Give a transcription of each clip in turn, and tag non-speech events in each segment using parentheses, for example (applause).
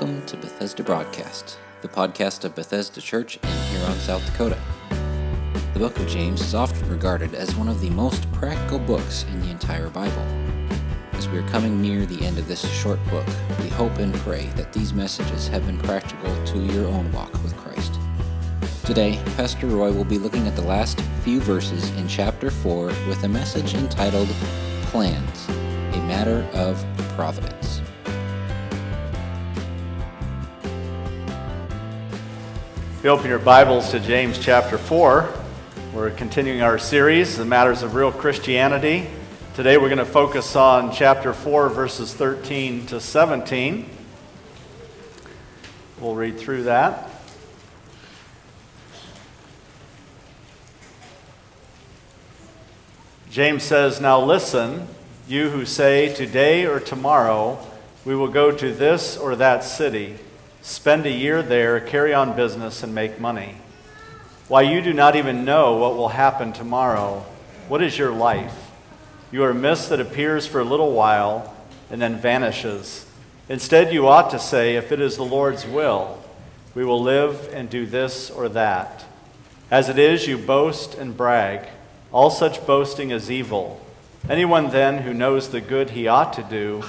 Welcome to Bethesda Broadcast, the podcast of Bethesda Church in Huron, South Dakota. The book of James is often regarded as one of the most practical books in the entire Bible. As we are coming near the end of this short book, we hope and pray that these messages have been practical to your own walk with Christ. Today, Pastor Roy will be looking at the last few verses in chapter 4 with a message entitled Plans, a Matter of Providence. If you open your Bibles to James chapter 4, we're continuing our series, The Matters of Real Christianity. Today we're going to focus on chapter 4, verses 13 to 17. We'll read through that. James says, Now listen, you who say, Today or tomorrow we will go to this or that city spend a year there, carry on business, and make money. Why, you do not even know what will happen tomorrow. What is your life? You are a mist that appears for a little while and then vanishes. Instead, you ought to say, If it is the Lord's will, we will live and do this or that. As it is, you boast and brag. All such boasting is evil. Anyone then who knows the good he ought to do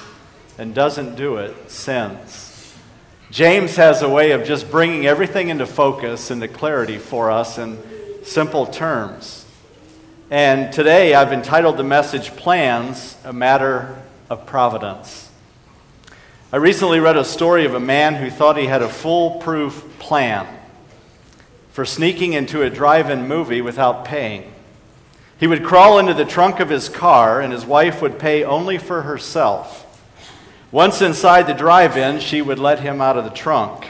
and doesn't do it sins. James has a way of just bringing everything into focus and to clarity for us in simple terms. And today I've entitled the message Plans, a Matter of Providence. I recently read a story of a man who thought he had a foolproof plan for sneaking into a drive in movie without paying. He would crawl into the trunk of his car, and his wife would pay only for herself. Once inside the drive in, she would let him out of the trunk.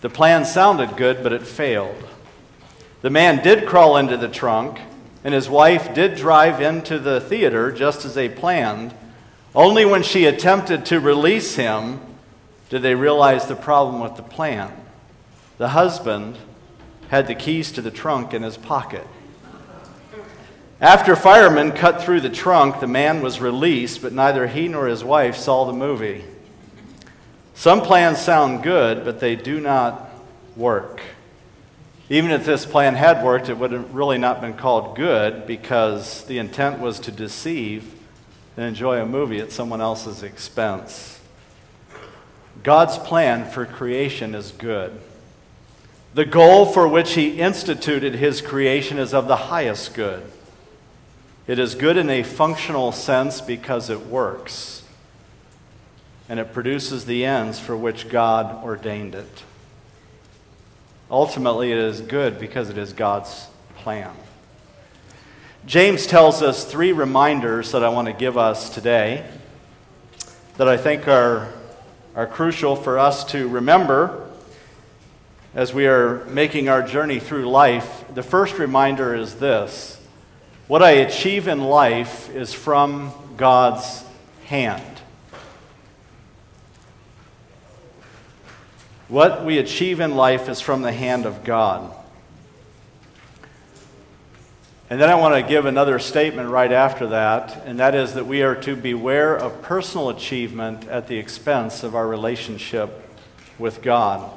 The plan sounded good, but it failed. The man did crawl into the trunk, and his wife did drive into the theater just as they planned. Only when she attempted to release him did they realize the problem with the plan. The husband had the keys to the trunk in his pocket. After firemen cut through the trunk, the man was released, but neither he nor his wife saw the movie. Some plans sound good, but they do not work. Even if this plan had worked, it would have really not been called good because the intent was to deceive and enjoy a movie at someone else's expense. God's plan for creation is good. The goal for which He instituted His creation is of the highest good. It is good in a functional sense because it works, and it produces the ends for which God ordained it. Ultimately, it is good because it is God's plan. James tells us three reminders that I want to give us today that I think are, are crucial for us to remember as we are making our journey through life. The first reminder is this what I achieve in life is from God's hand. What we achieve in life is from the hand of God. And then I want to give another statement right after that, and that is that we are to beware of personal achievement at the expense of our relationship with God.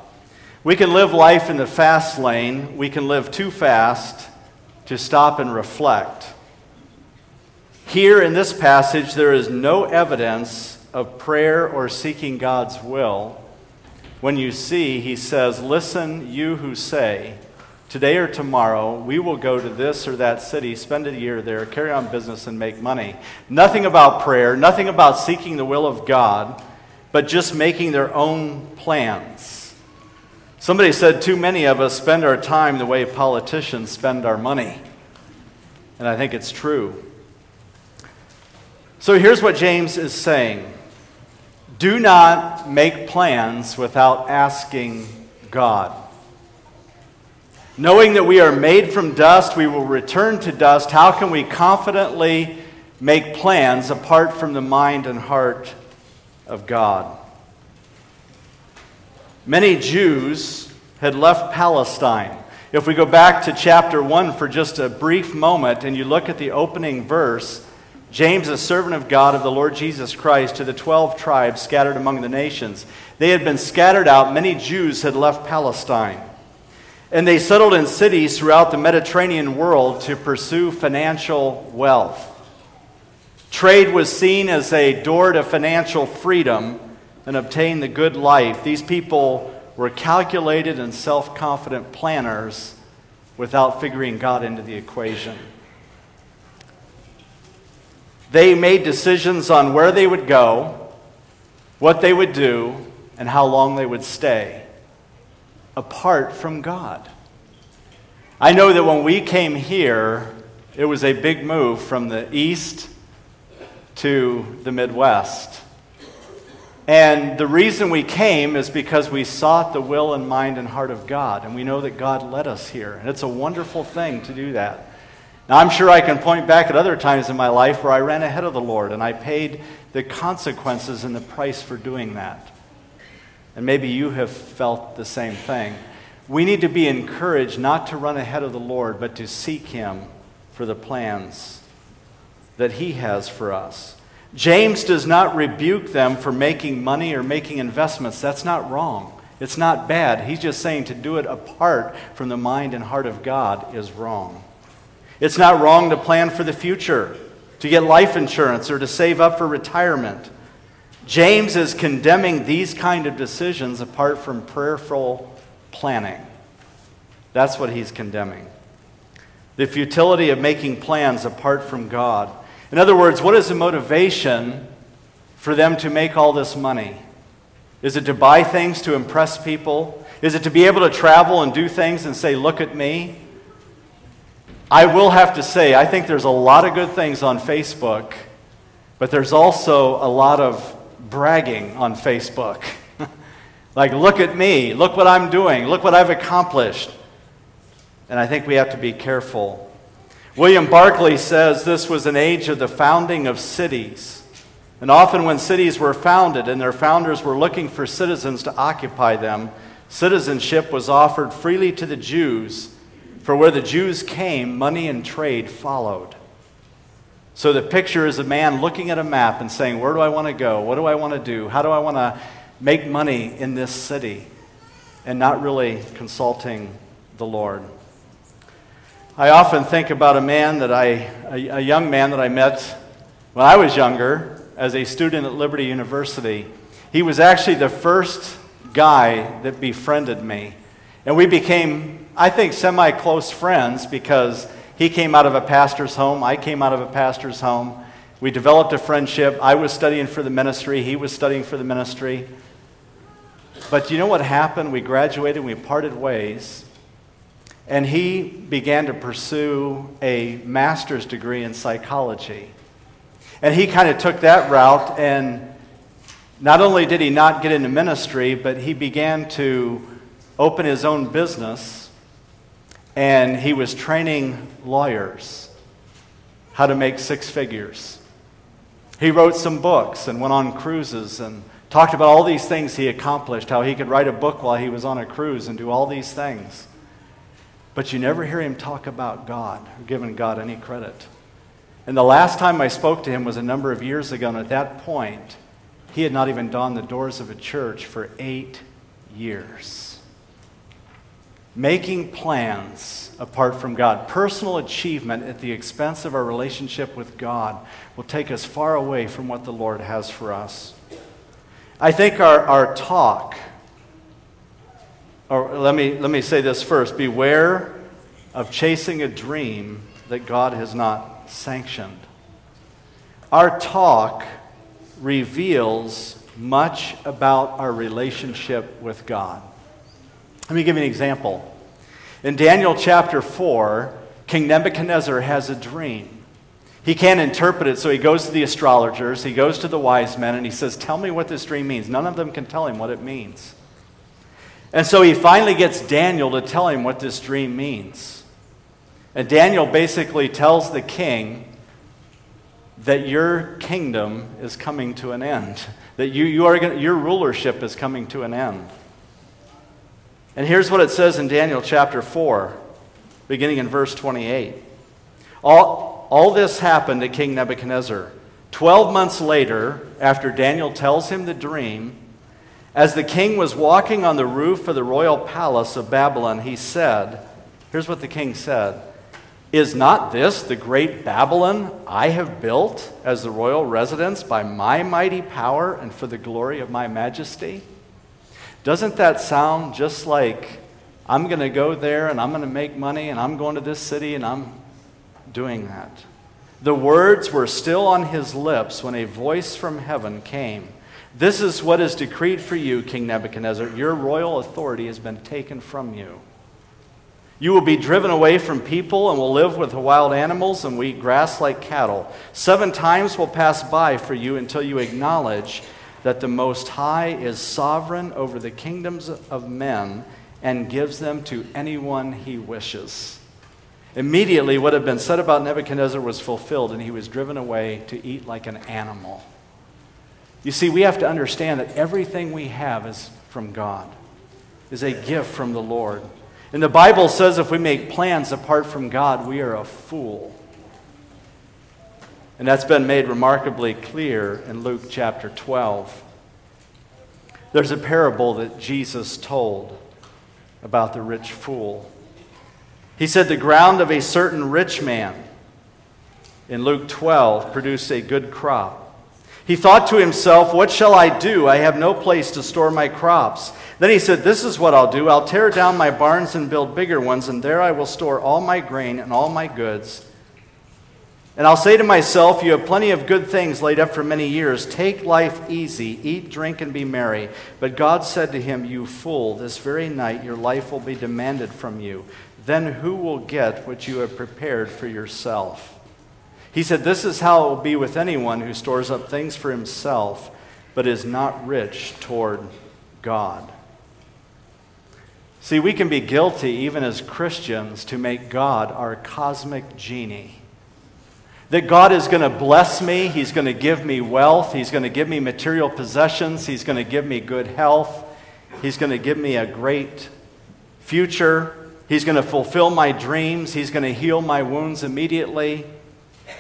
We can live life in the fast lane, we can live too fast, to stop and reflect. Here in this passage, there is no evidence of prayer or seeking God's will. When you see, he says, Listen, you who say, Today or tomorrow, we will go to this or that city, spend a year there, carry on business, and make money. Nothing about prayer, nothing about seeking the will of God, but just making their own plans. Somebody said, Too many of us spend our time the way politicians spend our money. And I think it's true. So here's what James is saying Do not make plans without asking God. Knowing that we are made from dust, we will return to dust, how can we confidently make plans apart from the mind and heart of God? Many Jews had left Palestine. If we go back to chapter 1 for just a brief moment and you look at the opening verse, James, a servant of God of the Lord Jesus Christ, to the twelve tribes scattered among the nations. They had been scattered out, many Jews had left Palestine. And they settled in cities throughout the Mediterranean world to pursue financial wealth. Trade was seen as a door to financial freedom and obtain the good life. These people were calculated and self confident planners without figuring God into the equation. They made decisions on where they would go, what they would do, and how long they would stay, apart from God. I know that when we came here, it was a big move from the east to the Midwest. And the reason we came is because we sought the will and mind and heart of God. And we know that God led us here. And it's a wonderful thing to do that. Now, I'm sure I can point back at other times in my life where I ran ahead of the Lord and I paid the consequences and the price for doing that. And maybe you have felt the same thing. We need to be encouraged not to run ahead of the Lord, but to seek Him for the plans that He has for us. James does not rebuke them for making money or making investments. That's not wrong. It's not bad. He's just saying to do it apart from the mind and heart of God is wrong. It's not wrong to plan for the future, to get life insurance, or to save up for retirement. James is condemning these kind of decisions apart from prayerful planning. That's what he's condemning. The futility of making plans apart from God. In other words, what is the motivation for them to make all this money? Is it to buy things to impress people? Is it to be able to travel and do things and say, Look at me? I will have to say, I think there's a lot of good things on Facebook, but there's also a lot of bragging on Facebook. (laughs) like, look at me, look what I'm doing, look what I've accomplished. And I think we have to be careful. William Barclay says this was an age of the founding of cities. And often, when cities were founded and their founders were looking for citizens to occupy them, citizenship was offered freely to the Jews for where the Jews came, money and trade followed. So the picture is a man looking at a map and saying, Where do I want to go? What do I want to do? How do I want to make money in this city? And not really consulting the Lord. I often think about a man that I, a, a young man that I met when I was younger as a student at Liberty University. He was actually the first guy that befriended me. And we became I think, semi close friends because he came out of a pastor's home, I came out of a pastor's home. We developed a friendship. I was studying for the ministry, he was studying for the ministry. But you know what happened? We graduated, we parted ways, and he began to pursue a master's degree in psychology. And he kind of took that route, and not only did he not get into ministry, but he began to open his own business and he was training lawyers how to make six figures. He wrote some books and went on cruises and talked about all these things he accomplished, how he could write a book while he was on a cruise and do all these things. But you never hear him talk about God or giving God any credit. And the last time I spoke to him was a number of years ago, and at that point, he had not even donned the doors of a church for eight years making plans apart from God. Personal achievement at the expense of our relationship with God will take us far away from what the Lord has for us. I think our, our talk, or let me, let me say this first beware of chasing a dream that God has not sanctioned. Our talk reveals much about our relationship with God. Let me give you an example. In Daniel chapter 4, King Nebuchadnezzar has a dream. He can't interpret it, so he goes to the astrologers, he goes to the wise men, and he says, Tell me what this dream means. None of them can tell him what it means. And so he finally gets Daniel to tell him what this dream means. And Daniel basically tells the king that your kingdom is coming to an end, (laughs) that you, you are gonna, your rulership is coming to an end. And here's what it says in Daniel chapter 4, beginning in verse 28. All, all this happened to King Nebuchadnezzar. Twelve months later, after Daniel tells him the dream, as the king was walking on the roof of the royal palace of Babylon, he said, Here's what the king said Is not this the great Babylon I have built as the royal residence by my mighty power and for the glory of my majesty? Doesn't that sound just like I'm going to go there and I'm going to make money and I'm going to this city and I'm doing that? The words were still on his lips when a voice from heaven came. This is what is decreed for you, King Nebuchadnezzar. Your royal authority has been taken from you. You will be driven away from people and will live with the wild animals and will eat grass like cattle. Seven times will pass by for you until you acknowledge that the Most High is sovereign over the kingdoms of men and gives them to anyone he wishes. Immediately, what had been said about Nebuchadnezzar was fulfilled, and he was driven away to eat like an animal. You see, we have to understand that everything we have is from God, is a gift from the Lord. And the Bible says if we make plans apart from God, we are a fool. And that's been made remarkably clear in Luke chapter 12. There's a parable that Jesus told about the rich fool. He said, The ground of a certain rich man in Luke 12 produced a good crop. He thought to himself, What shall I do? I have no place to store my crops. Then he said, This is what I'll do. I'll tear down my barns and build bigger ones, and there I will store all my grain and all my goods. And I'll say to myself, You have plenty of good things laid up for many years. Take life easy, eat, drink, and be merry. But God said to him, You fool, this very night your life will be demanded from you then who will get what you have prepared for yourself? He said, This is how it will be with anyone who stores up things for himself, but is not rich toward God. See, we can be guilty, even as Christians, to make God our cosmic genie. That God is going to bless me, He's going to give me wealth, He's going to give me material possessions, He's going to give me good health, He's going to give me a great future. He's going to fulfill my dreams. He's going to heal my wounds immediately.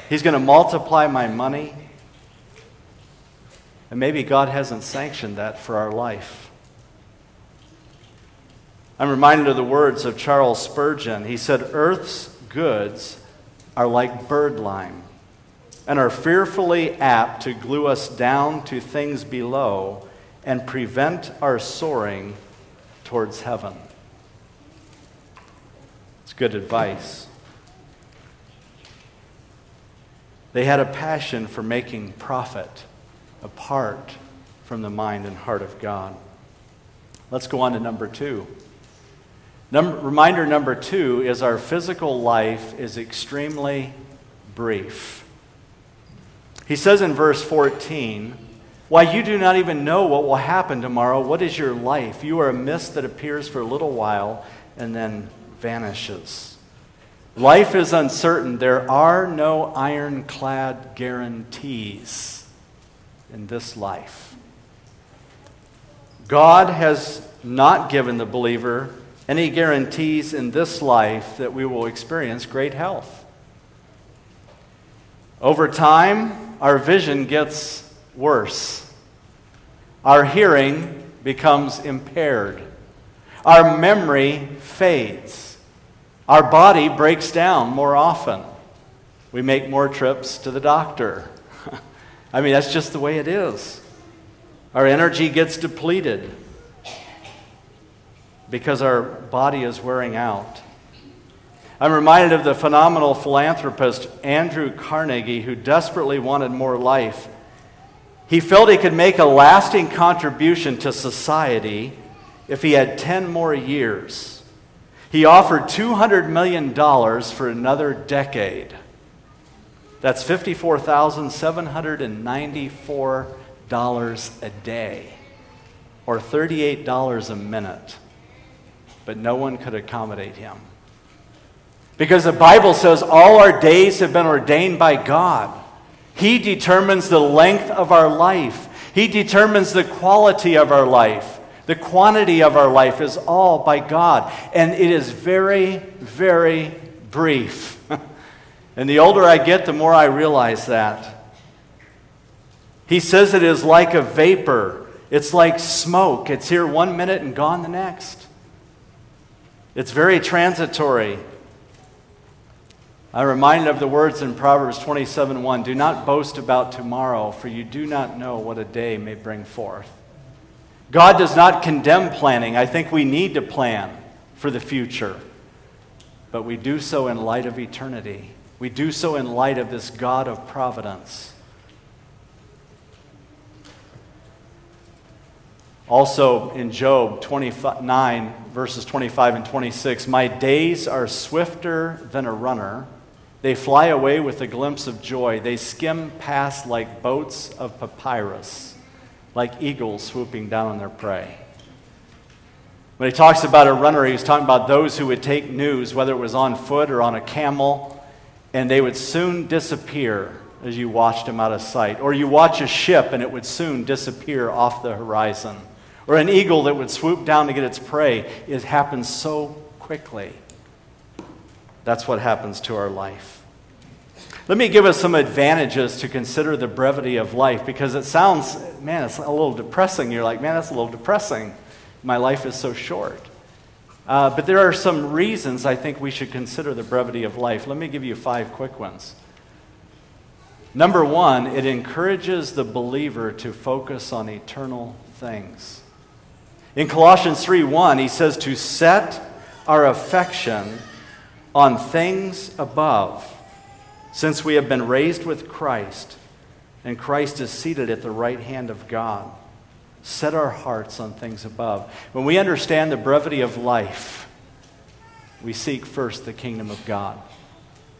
He's going to multiply my money. And maybe God hasn't sanctioned that for our life. I'm reminded of the words of Charles Spurgeon. He said, Earth's goods are like birdlime and are fearfully apt to glue us down to things below and prevent our soaring towards heaven It's good advice. They had a passion for making profit apart from the mind and heart of God. Let's go on to number two. Number, reminder number two is our physical life is extremely brief. He says in verse 14, Why you do not even know what will happen tomorrow. What is your life? You are a mist that appears for a little while and then vanishes. Life is uncertain. There are no ironclad guarantees in this life. God has not given the believer any guarantees in this life that we will experience great health. Over time, our vision gets worse. Our hearing becomes impaired. Our memory fades. Our body breaks down more often. We make more trips to the doctor. (laughs) I mean, that's just the way it is. Our energy gets depleted because our body is wearing out. I'm reminded of the phenomenal philanthropist Andrew Carnegie, who desperately wanted more life. He felt he could make a lasting contribution to society if he had 10 more years. He offered $200 million for another decade. That's $54,794 a day, or $38 a minute. But no one could accommodate him. Because the Bible says all our days have been ordained by God. He determines the length of our life, He determines the quality of our life. The quantity of our life is all by God, and it is very, very brief. (laughs) And the older I get, the more I realize that. He says it is like a vapor, it's like smoke. It's here one minute and gone the next. It's very transitory. I'm reminded of the words in Proverbs 27 1 Do not boast about tomorrow, for you do not know what a day may bring forth. God does not condemn planning. I think we need to plan for the future, but we do so in light of eternity. We do so in light of this God of providence. Also in Job 29, verses 25 and 26, my days are swifter than a runner. They fly away with a glimpse of joy. They skim past like boats of papyrus, like eagles swooping down on their prey. When he talks about a runner, he's talking about those who would take news, whether it was on foot or on a camel, and they would soon disappear as you watched them out of sight. Or you watch a ship and it would soon disappear off the horizon or an eagle that would swoop down to get its prey. It happens so quickly. That's what happens to our life. Let me give us some advantages to consider the brevity of life because it sounds, man, it's a little depressing. You're like, man, that's a little depressing. My life is so short. Uh, but there are some reasons I think we should consider the brevity of life. Let me give you five quick ones. Number one, it encourages the believer to focus on eternal things. In Colossians 3:1, he says to set our affection on things above, since we have been raised with Christ, and Christ is seated at the right hand of God. Set our hearts on things above. When we understand the brevity of life, we seek first the kingdom of God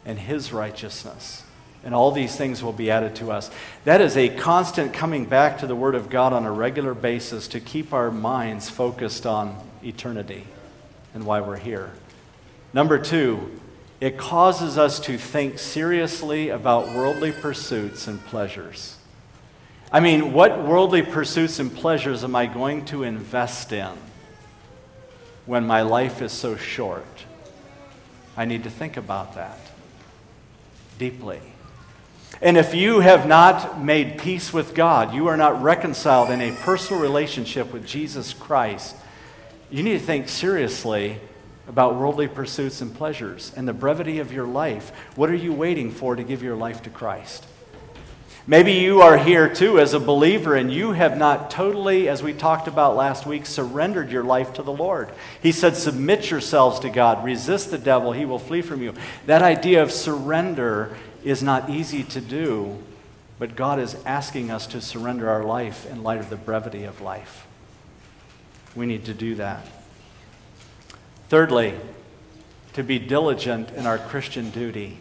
and his righteousness and all these things will be added to us. That is a constant coming back to the Word of God on a regular basis to keep our minds focused on eternity and why we're here. Number two, it causes us to think seriously about worldly pursuits and pleasures. I mean, what worldly pursuits and pleasures am I going to invest in when my life is so short? I need to think about that deeply. And if you have not made peace with God, you are not reconciled in a personal relationship with Jesus Christ, you need to think seriously about worldly pursuits and pleasures and the brevity of your life. What are you waiting for to give your life to Christ? Maybe you are here too as a believer and you have not totally, as we talked about last week, surrendered your life to the Lord. He said, Submit yourselves to God, resist the devil, he will flee from you. That idea of surrender is not easy to do, but God is asking us to surrender our life in light of the brevity of life. We need to do that. Thirdly, to be diligent in our Christian duty.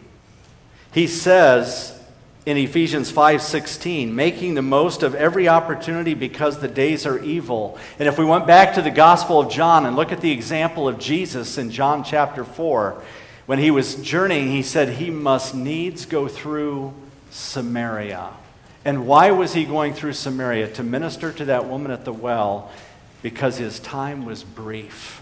He says in Ephesians 5:16, making the most of every opportunity because the days are evil. And if we went back to the Gospel of John and look at the example of Jesus in John chapter 4, when he was journeying, he said he must needs go through Samaria. And why was he going through Samaria? To minister to that woman at the well because his time was brief.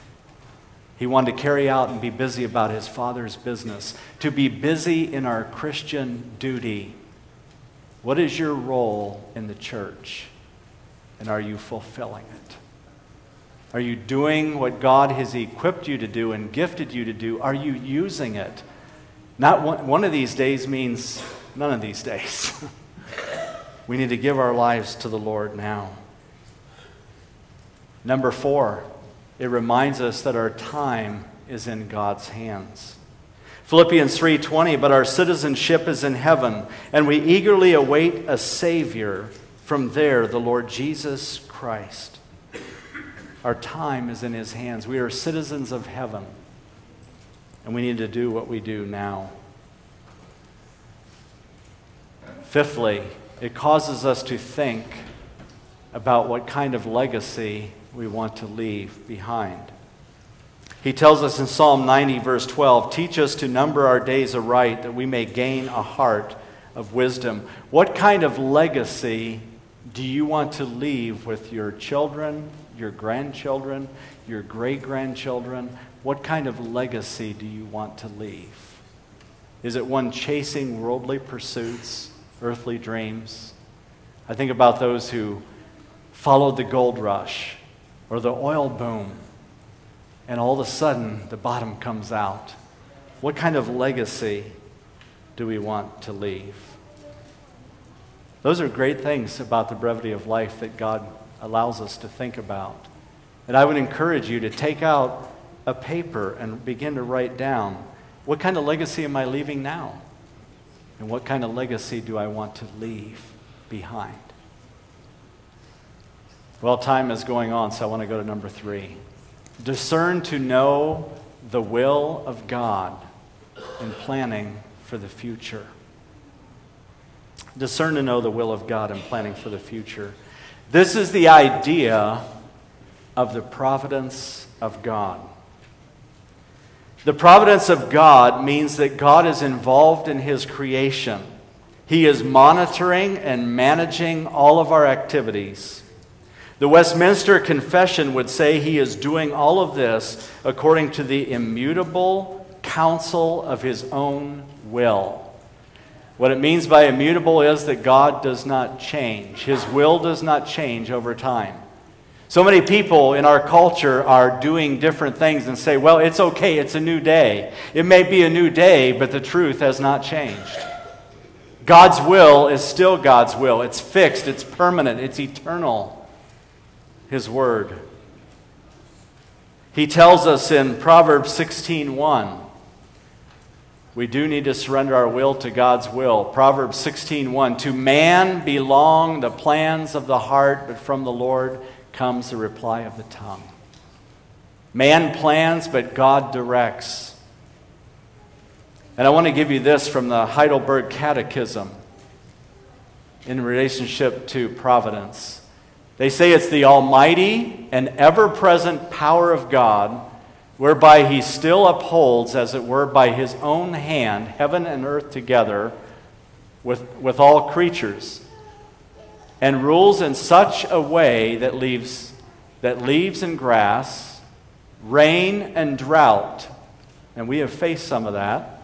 He wanted to carry out and be busy about his father's business, to be busy in our Christian duty. What is your role in the church? And are you fulfilling it? Are you doing what God has equipped you to do and gifted you to do? Are you using it? Not one, one of these days means none of these days. (laughs) we need to give our lives to the Lord now. Number four, it reminds us that our time is in God's hands. Philippians 3:20 but our citizenship is in heaven and we eagerly await a savior from there the Lord Jesus Christ our time is in His hands. We are citizens of heaven, and we need to do what we do now. Fifthly, it causes us to think about what kind of legacy we want to leave behind. He tells us in Psalm 90, verse 12 Teach us to number our days aright, that we may gain a heart of wisdom. What kind of legacy do you want to leave with your children your grandchildren, your great grandchildren? What kind of legacy do you want to leave? Is it one chasing worldly pursuits, earthly dreams? I think about those who followed the gold rush or the oil boom, and all of a sudden the bottom comes out. What kind of legacy do we want to leave? Those are great things about the brevity of life that God allows us to think about. And I would encourage you to take out a paper and begin to write down what kind of legacy am I leaving now? And what kind of legacy do I want to leave behind? Well, time is going on, so I want to go to number three. Discern to know the will of God in planning for the future. Discern to know the will of God in planning for the future. This is the idea of the providence of God. The providence of God means that God is involved in His creation. He is monitoring and managing all of our activities. The Westminster Confession would say he is doing all of this according to the immutable counsel of his own will. What it means by immutable is that God does not change, his will does not change over time. So many people in our culture are doing different things and say, well, it's okay, it's a new day. It may be a new day, but the truth has not changed. God's will is still God's will. It's fixed, it's permanent, it's eternal. His Word. He tells us in Proverbs 16:1 we do need to surrender our will to God's will. Proverbs 16:1 To man belong the plans of the heart, but from the Lord comes the reply of the tongue. Man plans, but God directs. And I want to give you this from the Heidelberg Catechism in relationship to providence. They say it's the almighty and ever present power of God, whereby he still upholds, as it were, by his own hand, heaven and earth together with, with all creatures, and rules in such a way that leaves, that leaves and grass, rain and drought, and we have faced some of that,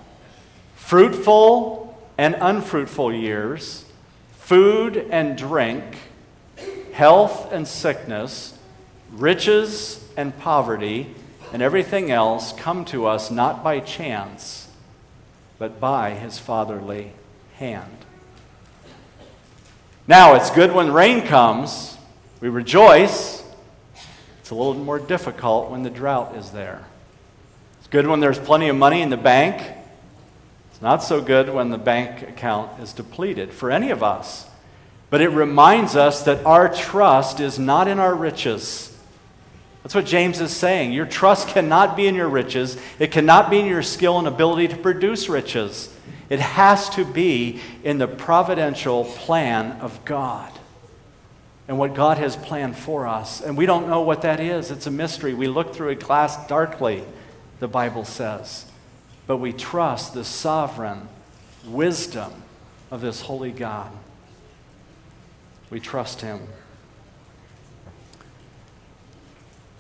fruitful and unfruitful years, food and drink health and sickness, riches and poverty, and everything else come to us not by chance, but by his fatherly hand. Now, it's good when rain comes, we rejoice. It's a little more difficult when the drought is there. It's good when there's plenty of money in the bank. It's not so good when the bank account is depleted for any of us. But it reminds us that our trust is not in our riches. That's what James is saying. Your trust cannot be in your riches, it cannot be in your skill and ability to produce riches. It has to be in the providential plan of God and what God has planned for us. And we don't know what that is. It's a mystery. We look through a glass darkly, the Bible says. But we trust the sovereign wisdom of this holy God. We trust him.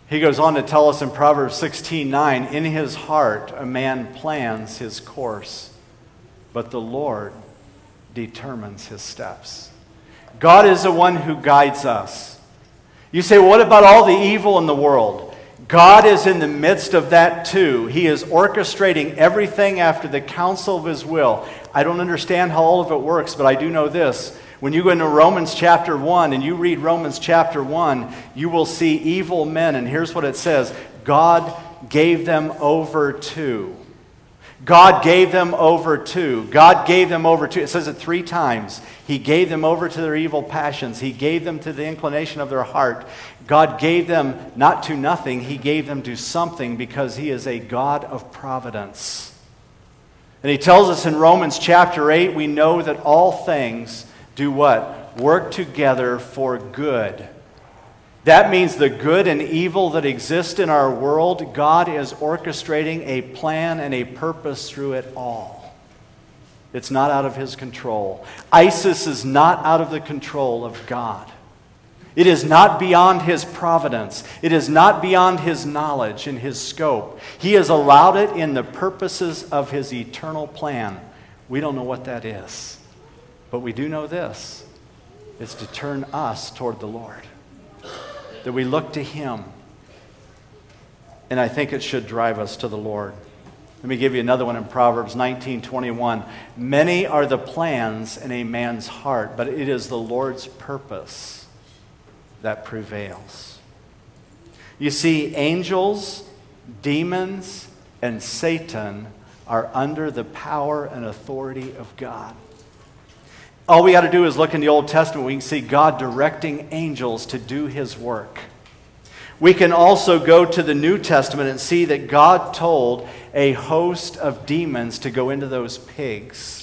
He goes on to tell us in Proverbs 16:9, in his heart a man plans his course, but the Lord determines his steps. God is the one who guides us. You say, what about all the evil in the world? God is in the midst of that too. He is orchestrating everything after the counsel of his will. I don't understand how all of it works, but I do know this. When you go into Romans chapter 1 and you read Romans chapter 1, you will see evil men. And here's what it says God gave them over to. God gave them over to. God gave them over to. It says it three times. He gave them over to their evil passions. He gave them to the inclination of their heart. God gave them not to nothing, He gave them to something because He is a God of providence. And He tells us in Romans chapter 8 we know that all things do what? Work together for good. That means the good and evil that exist in our world, God is orchestrating a plan and a purpose through it all. It's not out of His control. ISIS is not out of the control of God. It is not beyond His providence. It is not beyond His knowledge and His scope. He has allowed it in the purposes of His eternal plan We don't know what that is. But we do know this it's to turn us toward the Lord, that we look to Him. And I think it should drive us to the Lord. Let me give you another one in Proverbs 19:21. Many are the plans in a man's heart, but it is the Lord's purpose that prevails. You see, angels, demons, and Satan are under the power and authority of God. All we got to do is look in the Old Testament. We can see God directing angels to do his work. We can also go to the New Testament and see that God told a host of demons to go into those pigs.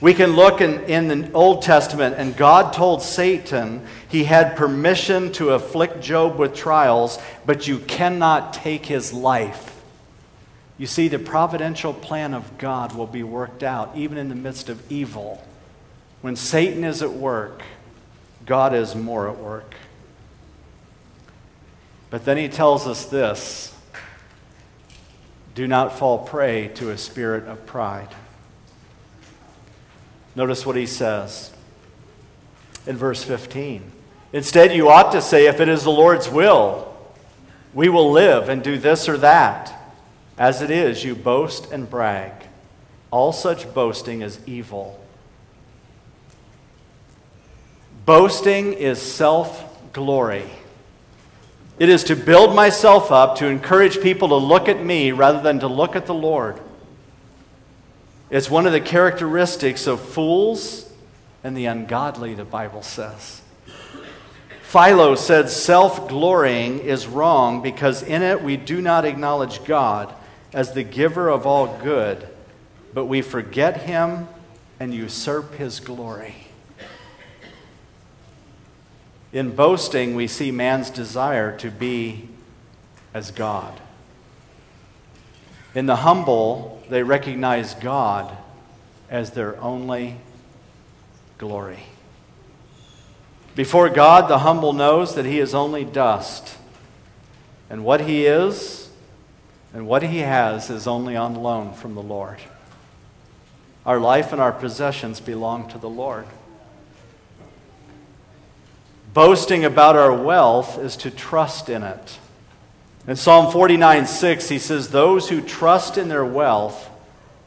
We can look in, in the Old Testament, and God told Satan he had permission to afflict Job with trials, but you cannot take his life. You see, the providential plan of God will be worked out even in the midst of evil. When Satan is at work, God is more at work. But then he tells us this do not fall prey to a spirit of pride. Notice what he says in verse 15. Instead, you ought to say, if it is the Lord's will, we will live and do this or that. As it is, you boast and brag. All such boasting is evil. Boasting is self glory. It is to build myself up, to encourage people to look at me rather than to look at the Lord. It's one of the characteristics of fools and the ungodly, the Bible says. Philo said self glorying is wrong because in it we do not acknowledge God as the giver of all good, but we forget him and usurp his glory. In boasting, we see man's desire to be as God. In the humble, they recognize God as their only glory. Before God, the humble knows that he is only dust, and what he is and what he has is only on loan from the Lord. Our life and our possessions belong to the Lord. Boasting about our wealth is to trust in it. In Psalm 49 6, he says, Those who trust in their wealth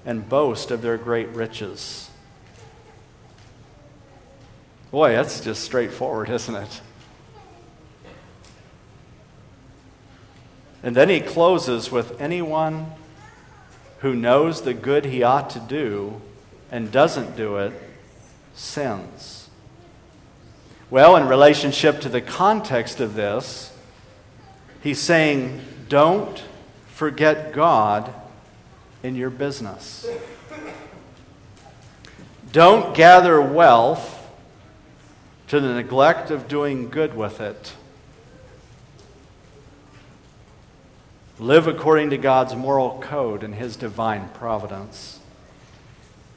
and boast of their great riches. Boy, that's just straightforward, isn't it? And then he closes with anyone who knows the good he ought to do and doesn't do it sins. Well, in relationship to the context of this, he's saying, don't forget God in your business. Don't gather wealth to the neglect of doing good with it. Live according to God's moral code and his divine providence.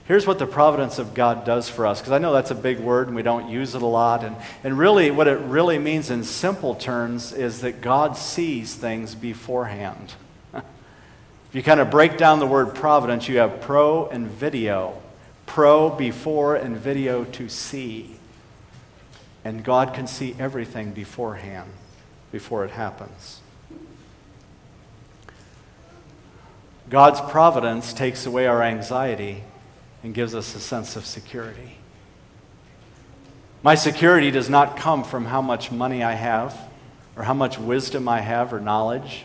Here's what the providence of God does for us, because I know that's a big word and we don't use it a lot. And, and really, what it really means in simple terms is that God sees things beforehand. (laughs) if you kind of break down the word providence, you have pro and video. Pro before and video to see. And God can see everything beforehand, before it happens. God's providence takes away our anxiety and gives us a sense of security. My security does not come from how much money I have or how much wisdom I have or knowledge.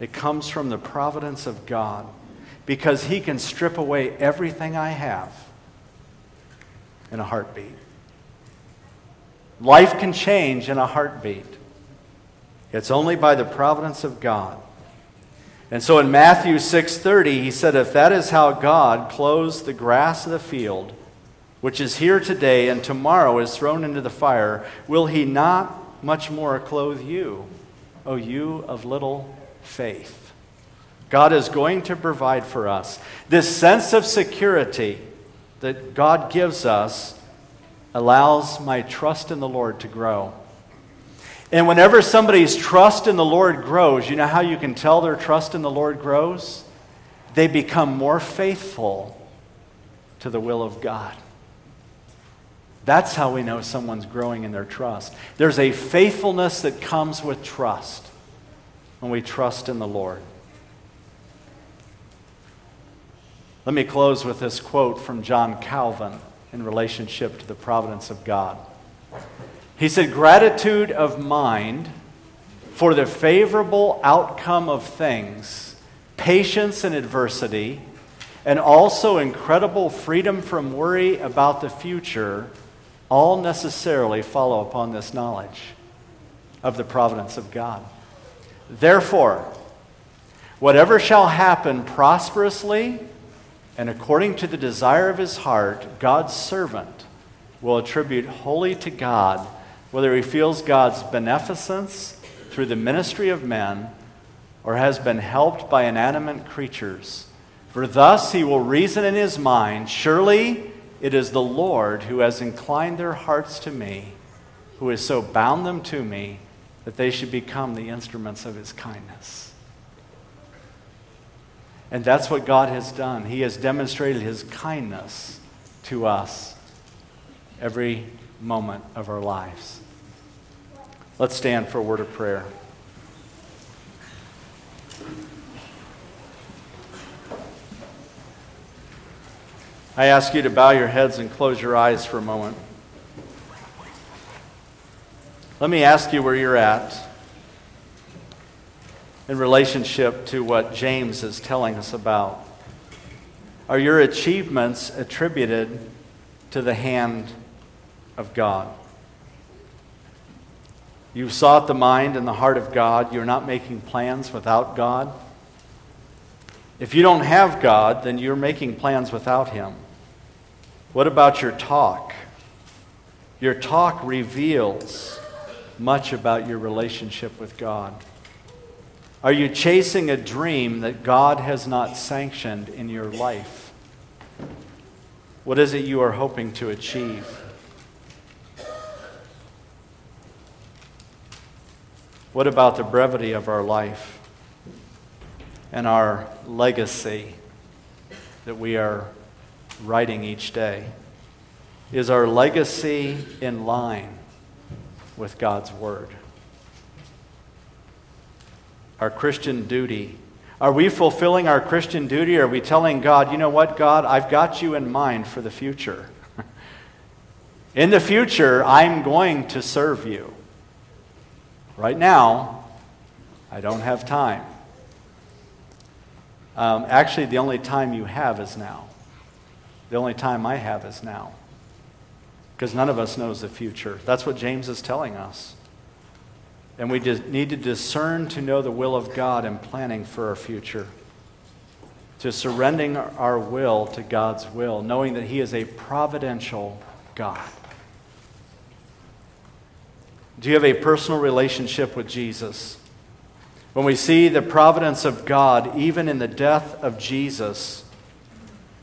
It comes from the providence of God because He can strip away everything I have in a heartbeat. Life can change in a heartbeat. It's only by the providence of God. And so in Matthew 6:30 he said if that is how God clothes the grass of the field which is here today and tomorrow is thrown into the fire will he not much more clothe you O you of little faith? God is going to provide for us. This sense of security that God gives us allows my trust in the Lord to grow and whenever somebody's trust in the Lord grows, you know how you can tell their trust in the Lord grows? They become more faithful to the will of God. That's how we know someone's growing in their trust. There's a faithfulness that comes with trust when we trust in the Lord. Let me close with this quote from John Calvin in relationship to the providence of God. He said, Gratitude of mind for the favorable outcome of things, patience in adversity, and also incredible freedom from worry about the future all necessarily follow upon this knowledge of the providence of God. Therefore, whatever shall happen prosperously and according to the desire of his heart, God's servant will attribute wholly to God whether he feels God's beneficence through the ministry of men or has been helped by inanimate creatures. For thus he will reason in his mind, surely it is the Lord who has inclined their hearts to me, who has so bound them to me that they should become the instruments of his kindness. And that's what God has done. He has demonstrated his kindness to us every moment of our lives. Let's stand for a word of prayer. I ask you to bow your heads and close your eyes for a moment. Let me ask you where you're at in relationship to what James is telling us about. Are your achievements attributed to the hand of God? You've sought the mind and the heart of God. You're not making plans without God. If you don't have God, then you're making plans without Him. What about your talk? Your talk reveals much about your relationship with God. Are you chasing a dream that God has not sanctioned in your life? What is it you are hoping to achieve? What about the brevity of our life and our legacy that we are writing each day? Is our legacy in line with God's Word? Our Christian duty. Are we fulfilling our Christian duty? Are we telling God, you know what, God, I've got you in mind for the future? (laughs) in the future, I'm going to serve you. Right now, I don't have time. Um, actually, the only time you have is now. The only time I have is now. Because none of us knows the future. That's what James is telling us. And we need to discern to know the will of God in planning for our future. To surrendering our will to God's will, knowing that He is a providential God. Do you have a personal relationship with Jesus? When we see the providence of God, even in the death of Jesus,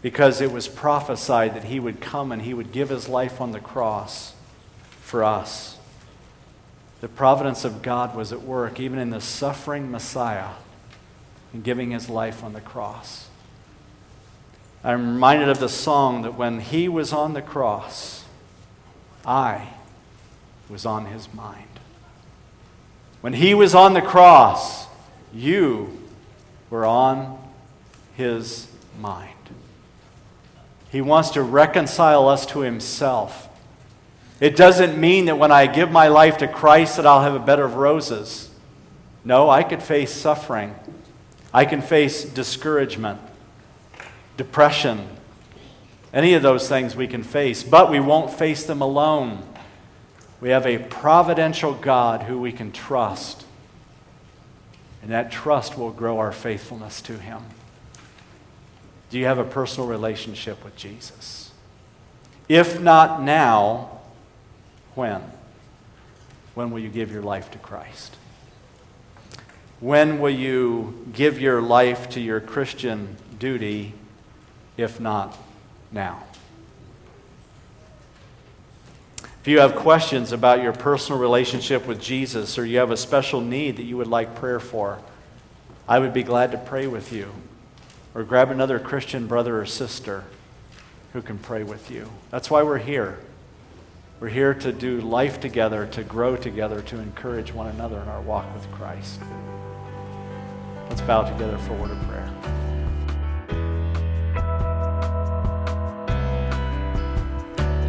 because it was prophesied that he would come and he would give his life on the cross for us. The providence of God was at work even in the suffering Messiah in giving his life on the cross. I'm reminded of the song that when he was on the cross, I was on his mind. When he was on the cross, you were on his mind. He wants to reconcile us to himself. It doesn't mean that when I give my life to Christ that I'll have a bed of roses. No, I could face suffering. I can face discouragement, depression, any of those things we can face, but we won't face them alone. We have a providential God who we can trust. And that trust will grow our faithfulness to Him. Do you have a personal relationship with Jesus? If not now, when? When will you give your life to Christ? When will you give your life to your Christian duty, if not now? If you have questions about your personal relationship with Jesus or you have a special need that you would like prayer for, I would be glad to pray with you. Or grab another Christian brother or sister who can pray with you. That's why we're here. We're here to do life together, to grow together, to encourage one another in our walk with Christ. Let's bow together for a word of prayer.